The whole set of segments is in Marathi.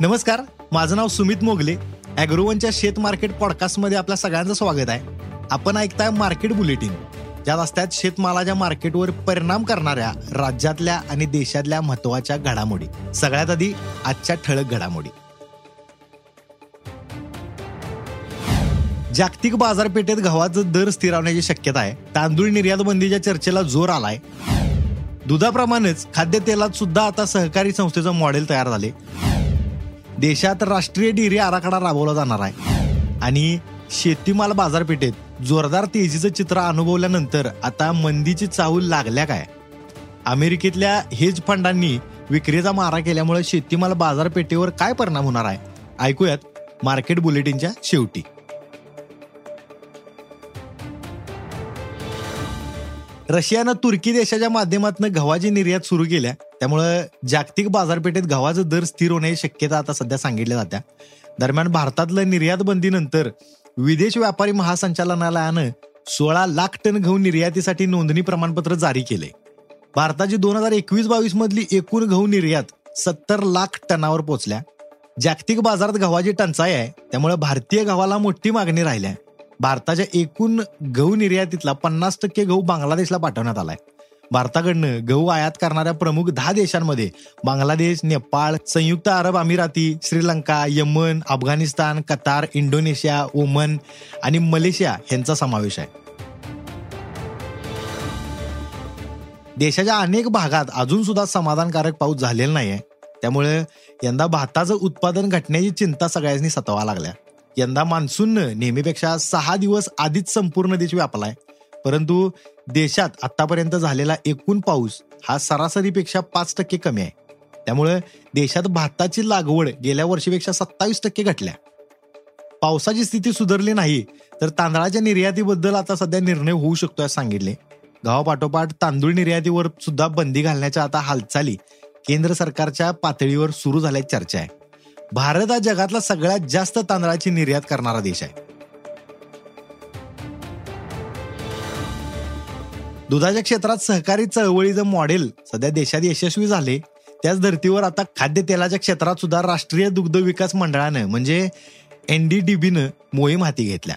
नमस्कार माझं नाव सुमित मोगले. अॅग्रोवनच्या शेत मार्केट पॉडकास्टमध्ये आपल्या सगळ्यांचं स्वागत आहे. आपण ऐकताय मार्केट बुलेटिन. ज्या रस्त्यात शेतमालाच्या मार्केटवर परिणाम करणाऱ्या राज्यातल्या आणि देशातल्या महत्त्वाच्या घडामोडी. सगळ्यात आधी आजच्या ठळक घडामोडी. जागतिक बाजारपेठेत गव्हाचं दर स्थिरावण्याची शक्यता आहे. तांदूळ निर्यात बंदीच्या चर्चेला जोर आलाय. दुधाप्रमाणेच खाद्यतेलात सुद्धा आता सहकारी संस्थेचं मॉडेल तयार झाले. देशात राष्ट्रीय डेअरी आराखडा राबवला जाणार आहे. आणि शेतीमाल बाजारपेठेत जोरदार तेजीचं चित्र अनुभवल्यानंतर आता मंदीची चाहूल लागल्या काय? अमेरिकेतल्या हेज फंडांनी विक्रीचा मारा केल्यामुळे शेतीमाल बाजारपेठेवर काय परिणाम होणार आहे? ऐकूयात मार्केट बुलेटिनच्या शेवटी. रशियानं तुर्की देशाच्या माध्यमातून गव्हाची निर्यात सुरू केल्या. त्यामुळं जागतिक बाजारपेठेत गव्हाचा दर स्थिर होण्याची शक्यता आता सध्या सांगितल्या जात्या. दरम्यान भारतातल्या निर्यात बंदीनंतर विदेश व्यापारी महासंचालनालयानं सोळा लाख टन गहू निर्यातीसाठी नोंदणी प्रमाणपत्र जारी केले. भारताची दोन हजार एकवीस बावीस मधली एकूण गहू निर्यात सत्तर लाख टनावर पोहोचल्या जागतिक बाजारात गव्हाची टंचाई आहे त्यामुळे भारतीय गव्हाला मोठी मागणी राहिल्या भारताच्या एकूण गहू निर्यातीतला पन्नास टक्के गहू बांगलादेशला पाठवण्यात आलाय. भारताकडनं गहू आयात करणाऱ्या प्रमुख दहा देशांमध्ये बांगलादेश नेपाळ संयुक्त अरब अमिराती Sri Lanka Yemen Afghanistan Qatar Indonesia Oman आणि मलेशिया यांचा समावेश आहे. देशाच्या अनेक भागात अजून सुद्धा समाधानकारक पाऊस झालेला नाही आहे त्यामुळे यंदा भाताचं उत्पादन घटण्याची चिंता सगळ्यांनी सतावा लागल्या. यंदा मान्सूननं नेहमीपेक्षा सहा दिवस आधीच संपूर्ण देश व्यापलाय. परंतु देशात आतापर्यंत झालेला एकूण पाऊस हा सरासरीपेक्षा पाच टक्के कमी आहे. त्यामुळे देशात भाताची लागवड गेल्या वर्षीपेक्षा सत्तावीस टक्के घटल्या. पावसाची स्थिती सुधारली नाही तर तांदळाच्या निर्यातीबद्दल आता सध्या निर्णय होऊ शकतो असं सांगितले. गावापाठोपाठ तांदूळ निर्यातीवर सुद्धा बंदी घालण्याच्या आता हालचाली केंद्र सरकारच्या पातळीवर सुरू झाल्याची चर्चा आहे. भारत हा जगातला सगळ्यात जास्त तांदळाची निर्यात करणारा देश आहे. दुधाच्या क्षेत्रात सहकारी चळवळीचं मॉडेल सध्या देशात यशस्वी झाले त्याच धर्तीवर आता खाद्यतेलाच्या क्षेत्रात सुद्धा राष्ट्रीय दुग्ध विकास मंडळानं म्हणजे एनडीडीबीनं मोहीम हाती घेतल्या.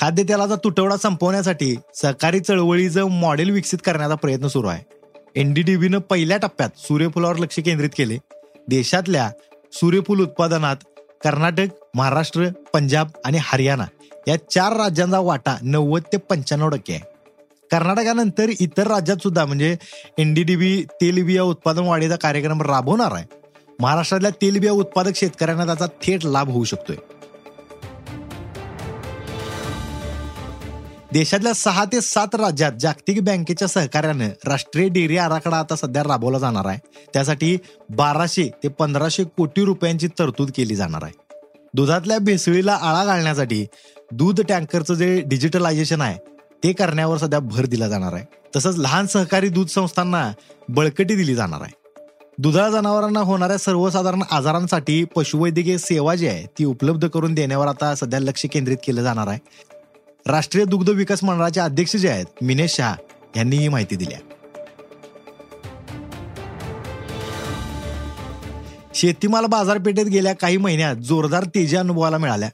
खाद्यतेलाचा तुटवडा संपवण्यासाठी सहकारी चळवळीचं मॉडेल विकसित करण्याचा प्रयत्न सुरू आहे. एनडीडीबीनं पहिल्या टप्प्यात सूर्यफुलावर लक्ष केंद्रित केले. देशातल्या सूर्यफूल उत्पादनात कर्नाटक महाराष्ट्र पंजाब आणि हरियाणा या चार राज्यांचा वाटा नव्वद ते पंच्याण्णव टक्के आहे. कर्नाटकानंतर इतर राज्यात सुद्धा म्हणजे एनडीडीबी तेलबिया उत्पादन वाढीचा कार्यक्रम राबवणार आहे. महाराष्ट्रातल्या तेलबिया उत्पादक शेतकऱ्यांना त्याचा थेट लाभ होऊ शकतोय. देशातल्या सहा ते सात राज्यात जागतिक बँकेच्या सहकार्यानं राष्ट्रीय डेअरी आराखडा आता सध्या राबवला जाणार आहे. त्यासाठी बाराशे ते पंधराशे कोटी रुपयांची तरतूद केली जाणार आहे. दुधातल्या भेसळीला आळा घालण्यासाठी दूध टँकरचं जे डिजिटलायझेशन आहे ते करण्यावर सध्या भर दिला जाणार आहे. तसंच लहान सहकारी दूध संस्थांना बळकटी दिली जाणार आहे. दुधाळ जनावरांना होणाऱ्या सर्वसाधारण आजारांसाठी पशुवैद्यकीय सेवा जी आहे ती उपलब्ध करून देण्यावर आता सध्या लक्ष केंद्रित केलं जाणार आहे. राष्ट्रीय दुग्ध विकास मंडळाचे अध्यक्ष जे आहेत मिनेश शहा यांनी ही माहिती दिली शेतीमाल बाजारपेठेत गेल्या काही महिन्यात जोरदार तेजी अनुभवाला मिळाल्या.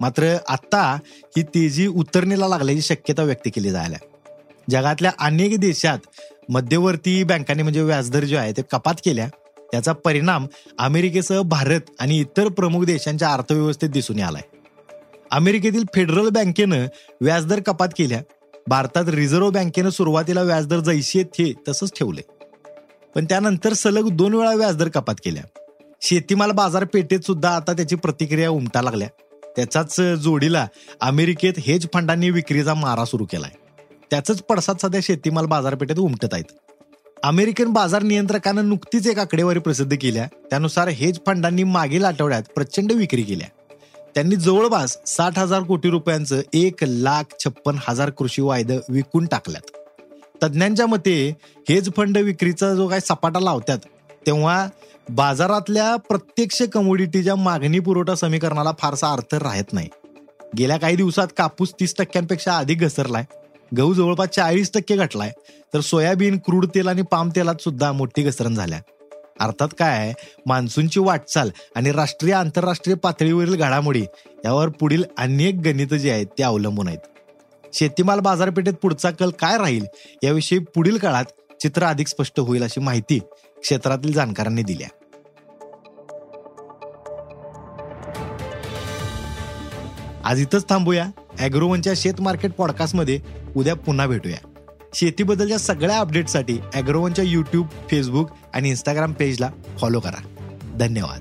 मात्र आता ही तेजी उतरणीला लागल्याची शक्यता व्यक्त केली जायला. जगातल्या अनेक देशात मध्यवर्ती बँकांनी म्हणजे व्याजदर जे आहे ते कपात केल्या. त्याचा परिणाम अमेरिकेसह भारत आणि इतर प्रमुख देशांच्या अर्थव्यवस्थेत दिसून आलाय. अमेरिकेतील फेडरल बँकेनं व्याजदर कपात केल्या. भारतात रिझर्व्ह बँकेनं सुरुवातीला व्याजदर जैशी थे तसंच ठेवले. पण त्यानंतर सलग दोन वेळा व्याजदर कपात केल्या. शेतीमाल बाजारपेठेत सुद्धा आता त्याची प्रतिक्रिया उमटा लागल्या. त्याच्याच जोडीला अमेरिकेत हेज फंडांनी विक्रीचा मारा सुरू केलाय. त्याचाच पडसाद सध्या शेतीमाल बाजारपेठेत उमटत आहेत. अमेरिकन बाजार नियंत्रकानं नुकतीच एक आकडेवारी प्रसिद्ध केल्या. त्यानुसार हेज फंडांनी मागील आठवड्यात प्रचंड विक्री केल्या. त्यांनी जवळपास साठ हजार कोटी रुपयांचं एक लाख छप्पन हजार कृषी वायदं विकून टाकल्यात. तज्ज्ञांच्या मते हेज फंड विक्रीचा जो काय सपाटा लावतात तेव्हा बाजारातल्या प्रत्यक्ष कमोडिटीच्या मागणी पुरवठा समीकरणाला फारसा अर्थ राहत नाही. गेल्या काही दिवसात कापूस तीस टक्क्यांपेक्षा अधिक घसरलाय. गहू जवळपास चाळीस टक्के घटलाय. तर सोयाबीन क्रूड तेल आणि पाम तेलात सुद्धा मोठी घसरण झाल्या. अर्थात काय आहे? मान्सूनची वाटचाल आणि राष्ट्रीय आंतरराष्ट्रीय पातळीवरील घडामोडी यावर पुढील अनेक गणित जे आहेत ते अवलंबून आहेत. शेतीमाल बाजारपेठेत पुढचा कल काय राहील? याविषयी पुढील काळात चित्र अधिक स्पष्ट होईल अशी माहिती क्षेत्रातील जाणकारांनी दिल्या. आज इथंच थांबूया. अॅग्रोवनच्या शेत मार्केट पॉडकास्टमध्ये उद्या पुन्हा भेटूया. शेतीबद्दलच्या सगळ्या अपडेटसाठी अॅग्रोवनच्या यूट्यूब फेसबुक आणि इंस्टाग्राम पेजला फॉलो करा. धन्यवाद.